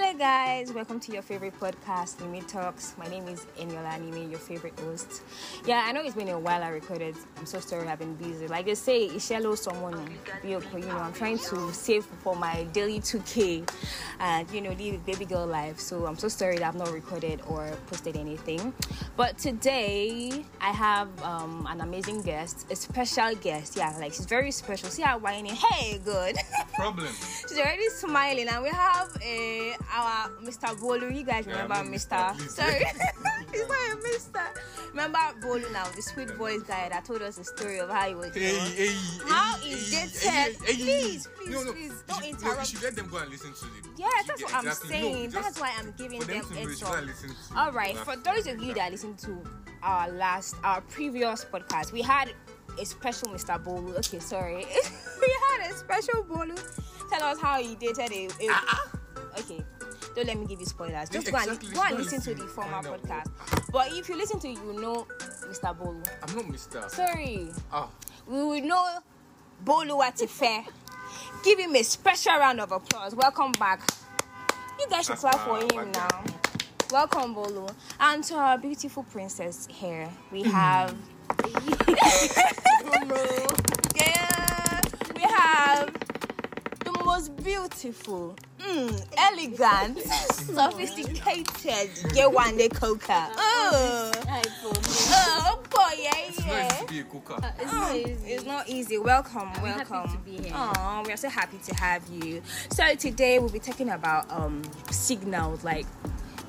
Hello, guys. Welcome to your favorite podcast, Nimi Talks. My name is Eniola Nimi, your favorite host. Yeah, I know it's been a while I recorded. I'm so sorry I've been busy. Like they say, Ishelo someone, you know, I'm trying to save for my daily 2K and, you know, live baby girl life. So I'm so sorry that I've not recorded or posted anything. But today, I have um, an amazing guest, a special guest. Yeah, like she's very special. See how whining. Hey, good. Problem. she's already smiling, and we have a our Mr. Bolu. You guys remember Yeah, Mr. Mr. Sorry, he's not a Mr. Remember Bolu now, the sweet voice guy that told us the story of how he was. Hey, hey, How hey, is hey, dated? Please, please, no, no, please, don't should- No, interrupt. you should let them go and listen to it. Yeah, that's what I'm Exactly. No, saying. just that's why I'm giving them them to know, heads up. listen to All right, for those of you that listened to our last, our previous podcast, we had a special Mr. Bolu. Okay, sorry, we had a special Bolu. Tell us how he dated a. a ah, ah. Okay, don't let me give you spoilers. Just go and exactly. go and Go and listen to the former podcast. But if you listen to, you know Mr. Bolu. I'm not Mr. Sorry, Ah, we will know Bolu at a fair. Give him a special round of applause. Welcome back. You guys should clap for him my now. Welcome, Bolu. And to our beautiful princess here, we have. Most beautiful, mm, elegant, sophisticated Yewande Coker. Oh, oh boy, yeah, it's not yeah. easy to be a Coker. It's Oh, not easy. It's not easy. Welcome, happy welcome. to be here. Oh, we are so happy to have you. So today we'll be talking about um signals, like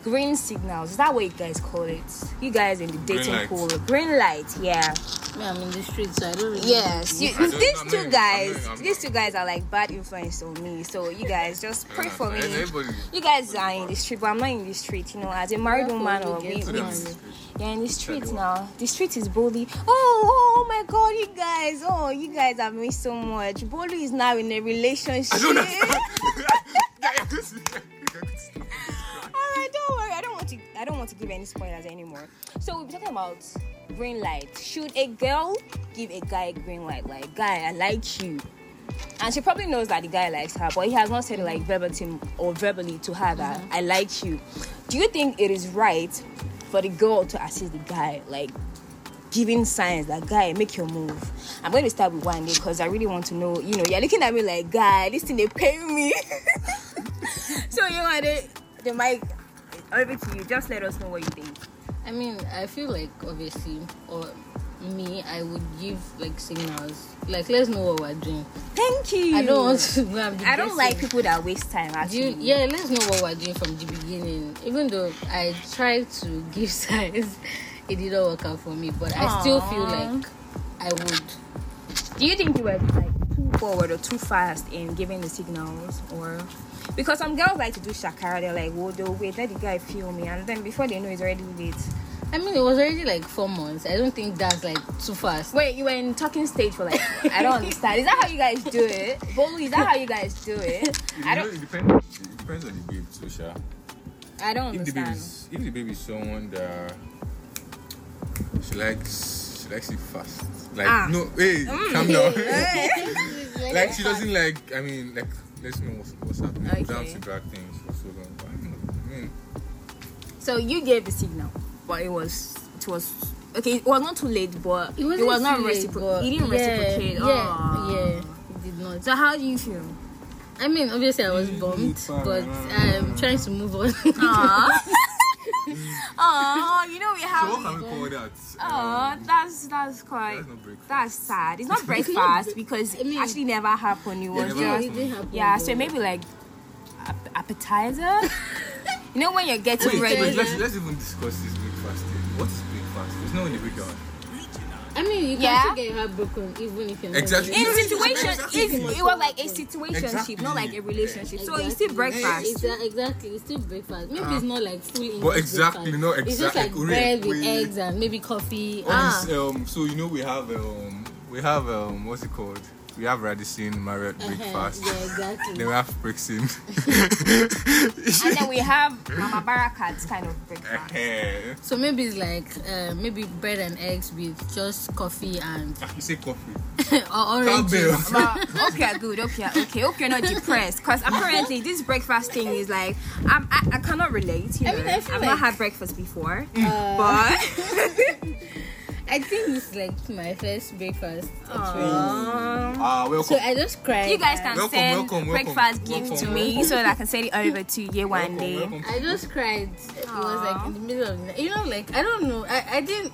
green signals. Is that what you guys call it? You guys in the dating light. pool, green light. Yeah. Me, I'm in the streets, so I don't really. Yes. You, I don't- these I'm two not- I'm guys, I'm these not- two guys are like bad influence on me. So you guys just pray for me. You guys are in the street, but I'm not in the street. You know, as a married Therefore, woman, or get we, we, yeah, in the street now. The street is Bolu. Oh, oh, oh my God, you guys! Oh, you guys have missed so much. Bolu is now in a relationship. I don't want to. I don't want to give any spoilers anymore. So we'll be talking about green light. Should a girl give a guy a green light? Like, guy, I like you. And she probably knows that the guy likes her, but he has not said it like verbatim or verbally to her that mm-hmm. I like you. Do you think it is right for the girl to assist the guy, like giving signs that guy make your move? I'm going to start with Yewande because I really want to know. You know, you're looking at me like guy, this thing they pay me. so you want the the mic over to you. Just let us know what you think. I mean, I feel like obviously, or me, I would give like signals. Like, let's know what we're doing. Thank you. I don't want to go and be I don't like people that waste time. Actually, you, yeah, let's know what we're doing from the beginning. Even though I tried to give signs, it didn't work out for me. But I still feel like I would. Do you think you were like forward or too fast in giving the signals, or because some girls like to do shakara? They're like, "Whoa, they'll wait, let the guy feel me," and then before they know, it's already late. I mean, it was already like four months. I don't think that's like too fast. Wait, you were in talking stage for like I don't understand. Is that how you guys do it? Bolu, is that how you guys do it? I You know, don't. it depends. It depends on the babe, too, Sha. I don't If the baby understand. is, if the baby is someone that she likes, she likes it fast. Like Ah. no, hey, mm. calm down. Like she doesn't like. I mean, like let's know what's, what's happening. We Okay. have to drag things for so long. But, I don't know, I mean, So you gave the signal, but it was it was okay. It was not too late, but it, wasn't was not too late, reciprocal. but didn't yeah, reciprocate. Yeah, Aw. yeah, it did not. So how do you feel? I mean, obviously, I was bummed, but I'm um, trying to move on. Aww. Aww, you know we so have. what can we call that? Aw, Um, that's that's quite. that's not breakfast. That's sad. It's not breakfast because it mean- actually never happened. It was never just happened. it didn't happen. yeah. though. So maybe like ap- appetizer. you know when you're getting Wait, ready. wait, let's, let's even discuss this breakfast thing. What is breakfast? There's no in the breakdown. I mean, you can Yeah. still get your heart broken even if you're. Exactly. in ready. situation, Exactly. it, it was like a situationship, Exactly. not like a relationship. So it's Exactly. still breakfast. Exa- exactly, it's still breakfast. Maybe Ah. it's not like full English But exactly, breakfast. no, It's just like exactly. bread with Wait. eggs and maybe coffee. Ah. this, um, so you know we have um, we have um, what's it called? We have Radisson, Marriott, Breakfast. Uh-huh. Yeah, exactly. Then we have Brixton. and then we have Mama Barakat's kind of breakfast. Eh, So maybe it's like uh, maybe bread and eggs with just coffee and ah, you say coffee. or oranges. Campbell. But okay, good. Okay, okay. Hope you're not depressed, because apparently this breakfast thing is like I'm, I, I cannot relate. You know, I mean, I feel have like- not had breakfast before, Uh, but I think it's like my first breakfast. Actually. Ah, welcome. So I just cried. you guys can Welcome, send welcome, welcome, breakfast gift to welcome, me so that I can send it over to you one day. welcome. I just cried. It was like in the middle of the night. You know, like I don't know. I, I didn't.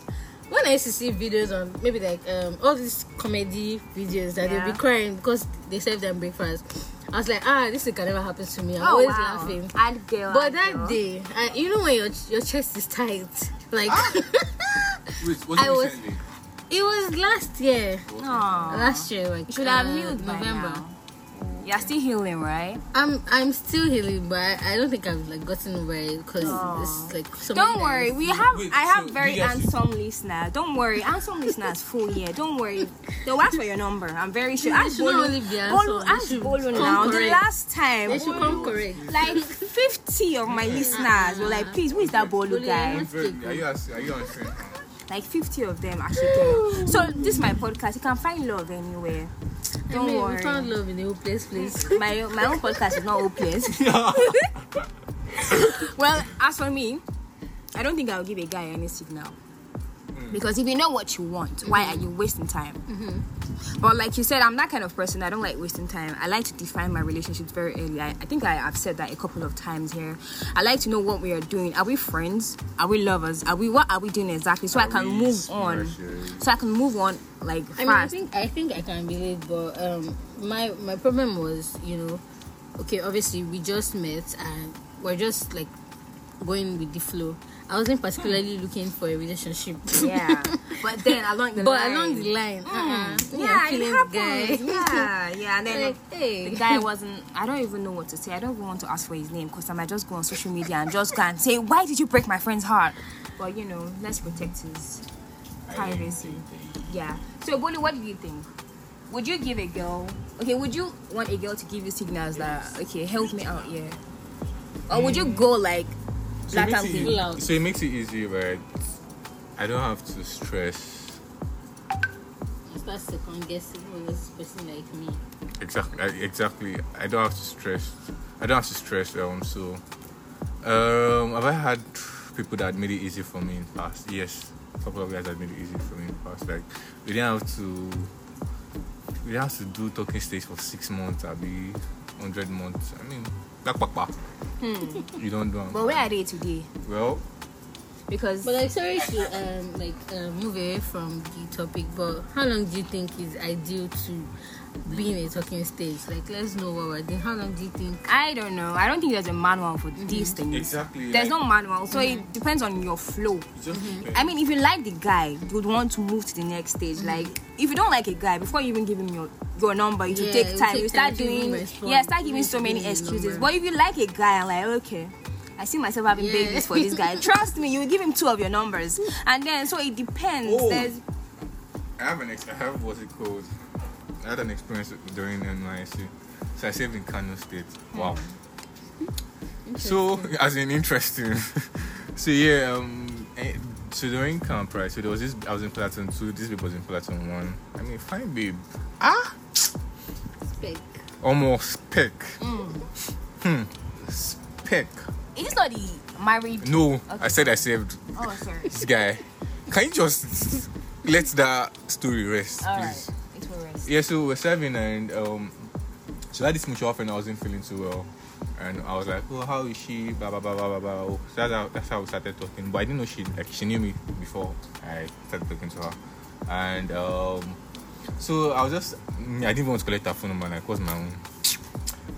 When I used to see videos on maybe like um all these comedy videos that Yeah. they'll be crying because they serve them breakfast, I was like, ah, this thing can never happen to me. I'm Oh always wow! laughing. And girl, But and that girl. day, I, you know when your your chest is tight, like Wait, was it I was- recently? it was last year. Aw. Last year, like you should have uh, healed by November. now. You're still healing, right? I'm I'm still healing, but I, I don't think I've like gotten over it because it's like somebody Don't that worry, we have Wait, I have so very you guys- handsome listeners. Don't worry, handsome listeners full year. Don't worry. They'll ask for your number. I'm very sure. They Ask should not Bolu. only be Bolu, ask Bolu come now. The last time, They should Bolu- come correct. like 50 of my listeners were like, please, who is that Bolu Bolu, guy? Are you, as- are you on train? Like 50 of them actually came. So this is my podcast. You can find love anywhere. Don't I mean, worry. we found love in a hopeless place. my my own podcast is not hopeless. well, as for me, I don't think I'll give a guy any signal. Because if you know what you want, why are you wasting time? But like you said, I'm that kind of person. I don't like wasting time. I like to define my relationships very early. I, I think I have said that a couple of times here. I like to know what we are doing. Are we friends? Are we lovers? Are we what are we doing exactly? So I can move on. So I can move on like I mean, I think I think I can believe, but um, my my problem was, you know, okay, obviously we just met and we're just like going with the flow. I wasn't particularly looking for a relationship. yeah. But then along the but line, along the line, mm. uh-uh, yeah, yeah, it feeling happens. the guy. Yeah, yeah, and then like, hey, the guy wasn't. I don't even know what to say. I don't even want to ask for his name because I might just go on social media and just go and say, "Why did you break my friend's heart?" But you know, let's protect his privacy. Yeah. So, Bonnie, what do you think? Would you give a girl? Okay, would you want a girl to give you signals that okay, help me out Yeah. or would you hmm. go like So it, black makes and it, out. so it makes it easy, right? I don't have to stress. start second guessing is this person like me. Exactly, I- exactly. I don't have to stress. I don't have to stress. Um, so, um, have I had people that made it easy for me in the past? Yes, a couple of guys that made it easy for me in the past. Like, we didn't have to. We didn't have to do talking stage for six months. I'll be hundred months. I mean, like papa. You don't do. 'em. But where are they today? Well, Because But like, sorry to um like uh, move away from the topic, but how long do you think is ideal to be in a talking stage? Like, let's know what we're doing. How long do you think? I don't know. I don't think there's a manual for mm-hmm. these things. Exactly, There's like- no manual, so it mm-hmm. depends on your flow. it just mm-hmm. depends. I mean, if you like the guy, you would want to move to the next stage. Like, if you don't like a guy, before you even give him your your number, it will Yeah, take time. take you start time doing, yeah, start giving so many give him his excuses. number. But if you like a guy, I'm like, okay. I see myself having Yeah. babies for this guy. Trust me, you will give him two of your numbers, and then so it depends. Oh. There's I have an ex- I have what's it called? I had an experience during NYSC. So I saved in Kano State. Wow. So as in interesting. so yeah, um eh, so during camp right, so there was this I was in Platoon two, this babe was in Platoon one. I mean fine babe. Ah Spec. almost spec. Hmm. Spec. is this not the married? No, I said I saved Oh, sorry. this guy. Can you just let that story rest, All please? right, Yeah, so we're serving and um so I had this mutual friend I wasn't feeling too well. And I was like, Oh, how is she? Blah blah blah blah blah blah. Oh, So that's how, that's how we started talking. But I didn't know she like she knew me before I started talking to her. And um so I was just I didn't want to collect her phone number, like what's my own.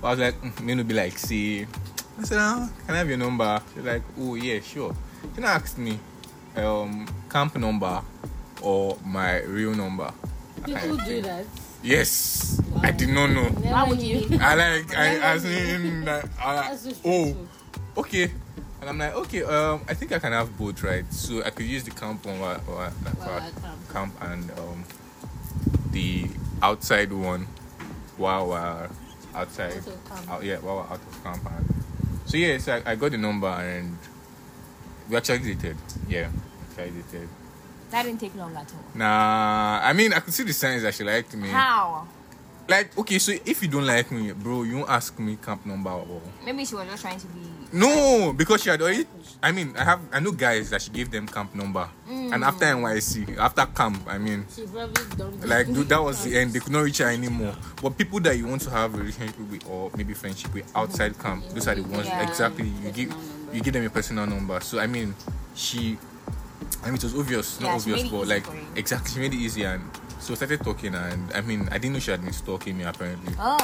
But I was like, mm, may not be like see I said, ah, can I have your number? She's like, Oh yeah, sure. I asked me, um, camp number or my real number. People do that. Yes, I did not know. Why would you? I like, I as in, like, I, oh, okay. And I'm like, okay, um, I think I can have both, right? So I could use the camp one or, or like, Wow, for camp and um, the outside one while we're outside. Out. Out, yeah, while we're out of camp. And so yeah, so I, I got the number and we actually dated. Yeah, actually dated. That didn't take long at all. Nah, I mean I could see the signs that she liked me. How? Like, okay, so if you don't like me, bro, you don't ask me camp number or Maybe she was just trying to be. no, because she had already. I mean, I have I know guys that she gave them camp number, mm. and after NYSC, after camp, I mean, She probably don't like dude, that was the end. They could not reach her anymore. But people that you want to have a relationship with or maybe friendship with outside camp, those are the ones Yeah. exactly you give you give them a personal number. So I mean, she, I mean, it was obvious, not Yeah, she obvious, but like exactly, she made it easy and. So we started talking, and I mean, I didn't know she had been stalking me. Apparently, Oh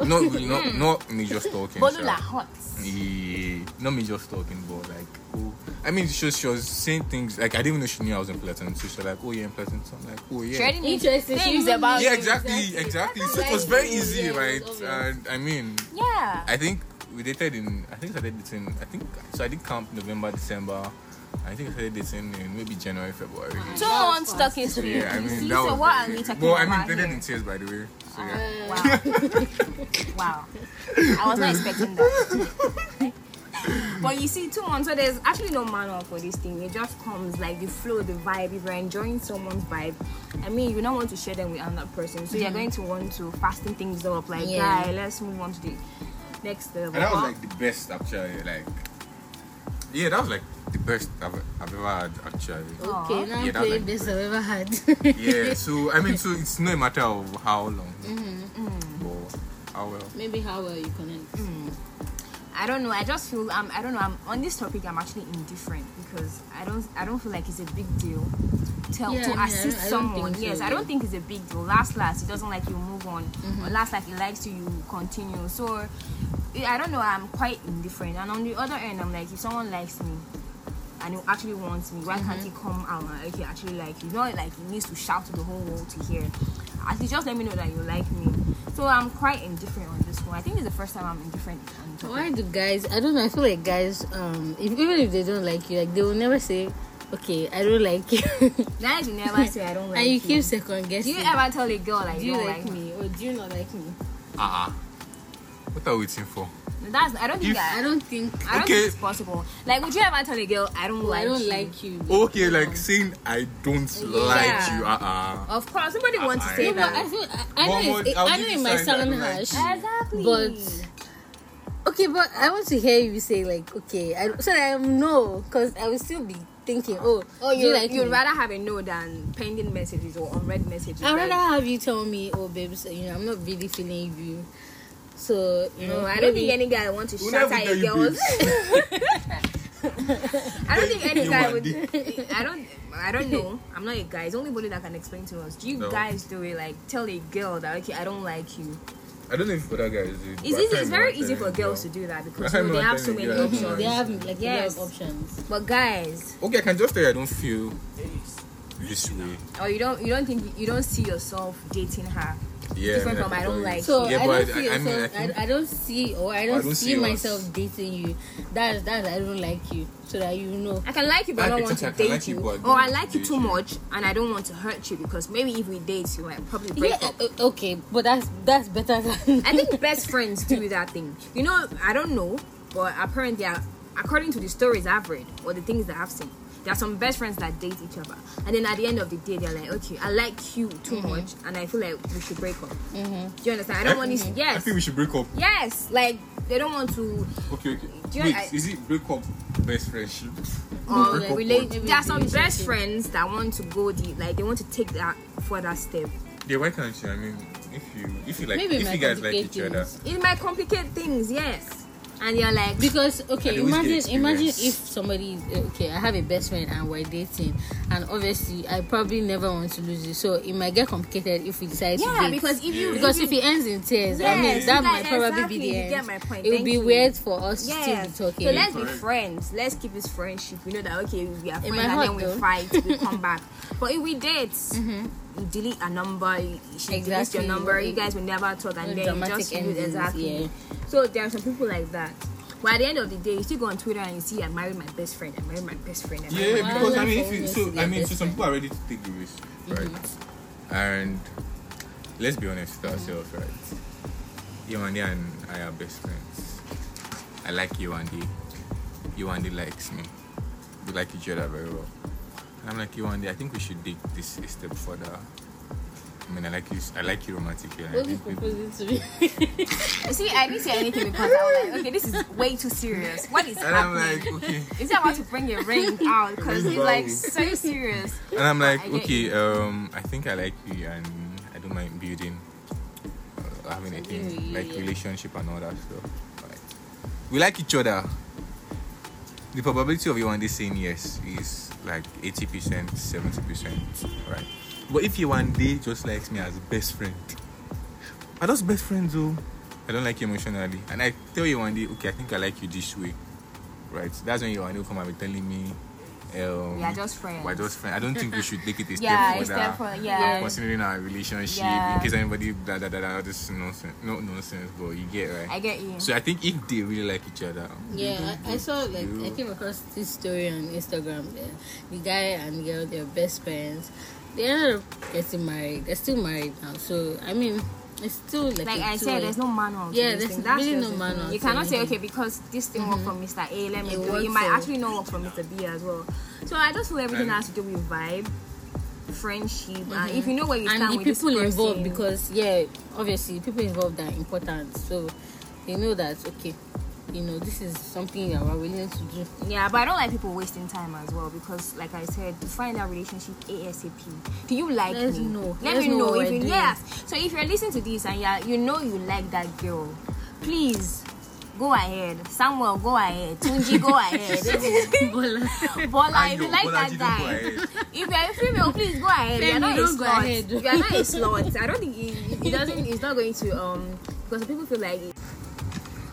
wow. No, not really- not not me just stalking. Bolula sha. hot. Yeah, not me just talking, but like, oh, I mean, she was, she was saying things like I didn't even know she knew I was in Pleasant. So she was like, oh yeah, in Pleasant. So I'm like, oh yeah. She already knew Interesting. Things about yeah, exactly, Exactly. exactly. So it was very very easy. easy, Yeah, right? And I mean, Yeah. I think we dated in, I think I started dating, I think, so I did camp November, December. I think I started dating in maybe January, February. Two months stuck into So, yeah, I mean, see? that so was what very- are we talking Well, I about mean, blended here? in tears, by the way. So yeah. Uh, Wow. wow. I was not expecting that. but you see, two months, so there's actually no manual for this thing. It just comes like the flow, the vibe. If you're enjoying someone's vibe, I mean, you don't want to share them with another person. So you're going to want to fasten things up. Like, Yeah. guy, let's move on to the next level. And that was like the best, actually. Like, yeah, that was like the best I've, I've ever had, actually. okay, now Yeah, that was playing like- this I've ever had. yeah, so I mean, so it's no matter of how long, Mm-hmm. but how well. Maybe how well you connect. Mm. I don't know. I just feel um, I don't know. I'm on this topic. I'm actually indifferent because I don't I don't feel like it's a big deal. Tell Yeah, to mean, I assist I someone. think so, yes, I don't think it's a big deal. Last last, he doesn't like you move on. Mm-hmm. Or last like he likes you, you continue. So I don't know. I'm quite indifferent. And on the other end, I'm like, if someone likes me. And he actually wants me. Why can't Mm-hmm. he come out and okay, actually like you? Not like he needs to shout to the whole world to hear. At least just let me know that you like me. So I'm quite indifferent on this one. I think it's the first time I'm indifferent on. Why do guys? I don't know. I feel like guys, um, if, even if they don't like you, like they will never say, "Okay, I don't like you," Guys, you never say I don't like and you you. keep second guessing. Do you ever tell a girl like do you you don't like, like me? me or do you not like me? Uh uh What are we waiting for? That's I don't think If- that, I don't think. I don't Okay. think it's possible. Like, would you ever tell a girl I don't Oh, like I don't you? like you. Okay, like saying I don't like you. Uh uh Of course, somebody wants to I- say No, but I that. feel. I, I know. more- It's, I'll I give know it might signs that I sound don't like harsh. Exactly. But- Okay, but I want to hear you say like, okay, I, so that I know, because I will still be thinking, oh, oh, you you like you'd me? rather have a no than pending messages or unread messages. I'd like- rather have you tell me, oh, babes, you know, I'm not really feeling you. So, you know, I don't think any guy want to We'll shatter a you, girl's. I don't think any guy would. I don't. I don't know. I'm not a guy. It's only Bully that can explain to us. Do you No. guys do it like tell a girl that okay, I don't like you? I don't know if other guys do. It's easy. It's very easy for girls to do that because you know, they have so many Yeah. options. They have like Yes. a lot options. But guys, Okay, I can just tell you I don't feel this way. or you don't you don't think you don't see yourself dating her. Yeah. Different from I don't like So Yeah, I don't I- see I mean, yourself. I I, think- I, don't see or I don't, don't see, see myself dating you. That's that's I don't like you. So that you know. I can like you, but I I- don't want to I date like you, you. Or I like you too you. much, and I don't want to hurt you because maybe if we date, you might probably break Yeah, up. uh, okay, but that's that's better than. I think best friends do that thing. You know, I don't know, but apparently, uh, according to the stories I've read or the things that I've seen, there are some best friends that date each other, and then at the end of the day, they're like, okay, I like you too Mm-hmm. much, and I feel like we should break up. Do you understand? I don't want this. Yes, I think we should break up. yes, like they don't want to. Okay, okay. Do you- Wait, I- is it break up best friendship? Or break up relate. There are some best friends that want to go the like they want to take that further step. Yeah, why can't you? I mean, if you if you like Maybe if you guys like complicate each other. It might complicate things, yes. And you're like, Because okay, And they always imagine imagine if somebody is okay, I have a best friend and we're dating, and obviously I probably never want to lose you, so it might get complicated if we decide to yeah, date. because if you because if if it ends in tears, I mean Yes, that you might probably exactly, be the end. my point. It would be you. weird for us to Yes. still be talking. So let's be friends. Let's keep this friendship. We know that okay, we are It friends and hurt then we though. fight, we come back. But if we date, mm-hmm. you delete a number, you- she deletes your number, you guys will never talk, and No then you dramatic just use endings, exactly. yeah. So there are some people like that. But at the end of the day, you still go on Twitter and you see I married my best friend, I married my best friend. Yeah, Why because I mean, if you, so I mean, so some people are ready to take the risk, right? Mm-hmm. And let's be honest with ourselves, right? Yewande and I are best friends. I like Yewande. Yewande likes me. We like each other very well. And I'm like Yewande, I think we should take this a step further. I mean, I like you. I like you romantically. and I What is think we- proposing to me? See, I didn't say anything because I was like, okay, this is way too serious. What is and I'm happening? like, okay. Is he about to bring your ring out? Because Ring he's like so serious. And I'm like, I okay, um, I think I like you, and I don't mind building, uh, having a Something thing you, like yeah. relationship and all that stuff. Like, we like each other. The probability of you one day saying yes is like eighty percent, seventy percent, right? But if you one day just likes me as best friend, are those best friends though? I don't like you emotionally, and I tell you one day, okay, I think I like you this way, right? That's when you one day come and be telling me. Um, We are just friends. We're just friends. I don't think we should take it a step Yeah, further. it's therefore, yeah. Yeah. Considering our relationship, Yeah. in case anybody blah blah blah, blah this nonsense, no nonsense, but you get right. I get you. so I think if they really like each other, Yeah, I, I saw like you- I came across this story on Instagram. There, the guy and girl, they're best friends. They ended up getting married. They're still married now. So I mean, it's still like, like I said, there's no manual. Yeah, there's thing. That's really no manual You cannot say okay because this thing worked for mm-hmm. Mr. A. Let me It do it. Might actually not work for Mr. B as well. So I just feel everything has to do with vibe, friendship, and mm-hmm. if you know where you stand and the with people involved because yeah, obviously people involved are important. So they know that okay, you know this is something that we're willing to do. Yeah, but I don't like people wasting time as well because, like I said, you find that relationship ASAP. Do you like Let's me? know. Let Let's me know know what if you doing. yes. So if you're listening to this and yeah, you know you like that girl, please go ahead. Samuel, go ahead. Tunji, go ahead. Bola, I if you like Bola, that you don't go guy, if you're a female, please go ahead. You're Femi, not a don't go slut. ahead. You're not a slut. I don't think it, it doesn't. It's not going to um because people feel like. It.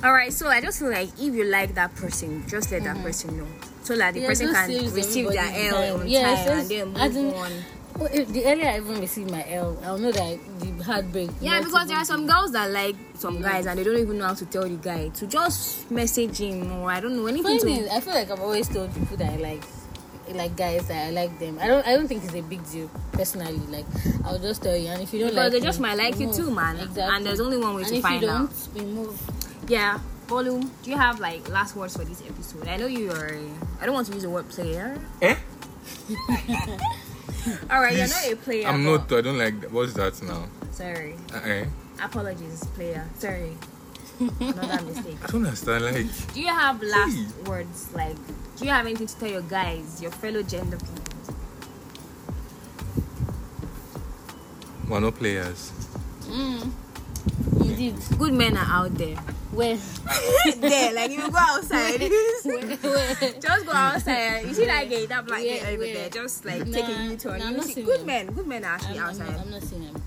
All right, so I just feel like if you like that person, just let that mm-hmm. person know, so that the Yeah, person can receive their L on Yeah, time and then move in- on. Well, if the earlier I even receive my L, I'll know that the heartbreak. Yeah, because there are some girls that like some guys and they don't even know how to tell the guy to just message him or I don't know anything Funny to. thing, I feel like I've always told people that I like like guys that I like them. I don't I don't think it's a big deal personally. Like I'll just tell you, and if you don't Because like they me, just might like you remove. too, man. Exactly. And there's only one way and to if find you out. don't, remove. Yeah. Bolu, do you have like last words for this episode? I know you are. I don't want to use the word player. Eh? All right, you're Please. not a player. I'm not. I don't like. That. What's that now? Sorry. Uh, eh? Apologies, player. Sorry. Another mistake. I don't understand. Like, Do you have last words? Like, do you have anything to tell your guys, your fellow gender people? we're not players. Mm. Indeed. Good men are out there. Where? there, like you go outside. just go outside. You see that gay, that black guy over there, just like Nah, take a U-turn. nah, I'm You see- good them. men, good men are actually I'm, I'm, outside. not, I'm not seeing them.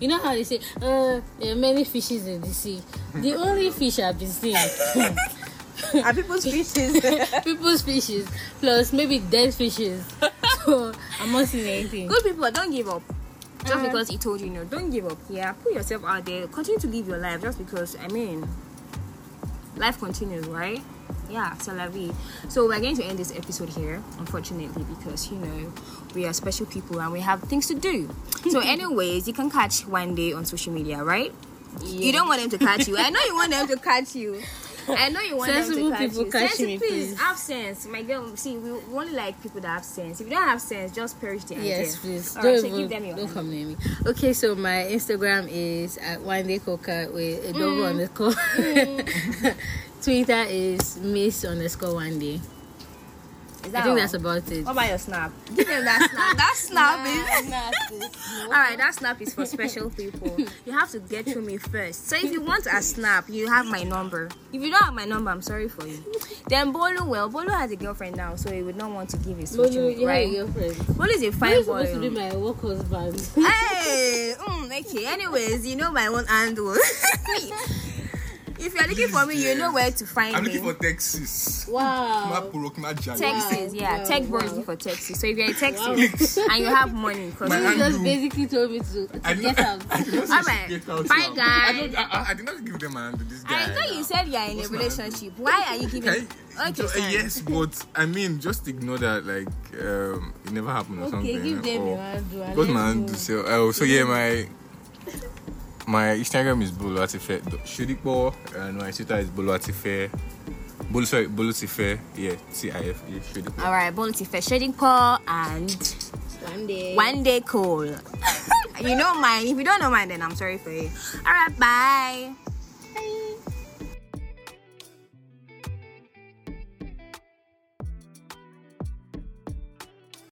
You know how they say, uh, there are many fishes in the sea. The only fish I've been seeing, Are people's fishes? people's fishes, plus maybe dead fishes. So I'm not seeing anything. good people, don't give up. Just Uh-huh. because he told you no, don't give up. Yeah, put yourself out there. Continue to live your life. Just because, I mean, life continues, right? Yeah, c'est la vie. So we're going to end this episode here, unfortunately, because you know we are special people and we have things to do. So, anyways, you can catch Yewande on social media, right? You don't want them to catch you. I know you want them to catch you. I know you want Sensible them to catch people you. catch Sensi- me, please, please. have sense, my girl. See, we we only like people that have sense. If you don't have sense, just perish the idea. Yes, please. All don't right, so give them your don't hand. come near me. Okay, so my Instagram is at Yewande Coker with a double mm. underscore. Mm. Twitter is miss underscore one day. Is I think all? that's about it. What about your snap? Give them that snap. That snap is. All right, that snap is for special people. You have to get through me first. So if you want a snap, you have my number. If you don't have my number, I'm sorry for you. Then Bolu, well, Bolu has a girlfriend now, so he would not want to give his social you right? have a girlfriend. Bolu is a fine supposed to be my work husband. Hey, mm, okay. Anyways, you know my own handle. If you're looking for me, you know where to find I'm me. looking for Texas. wow. Texas, Wow, yeah. wow, Tech bro is wow. looking for Texas. So if you're in Texas and you have money, because You hand- just basically told me to, to I get out. I did not say All she right. get out Bye, guys. I, I, I, I did not give them a hand to this guy. I thought you said you're in a What's my relationship. Why are you giving? Okay. Okay, So, yes, but I mean, just ignore that. Like, um, it never happened or Okay, something. give them or, your handle. and What's my hand to go. say? Oh, so yeah, my my Instagram is Bolo Atife. Shudipo and my Twitter is Bolo Atife. Bolo, sorry, Bolo Yeah, T I F E. Shudipo. All right, Bonti for Shading Paul and Yewande. One Day Cool. you know mine. If you don't know mine, then I'm sorry for you. All right, bye. bye.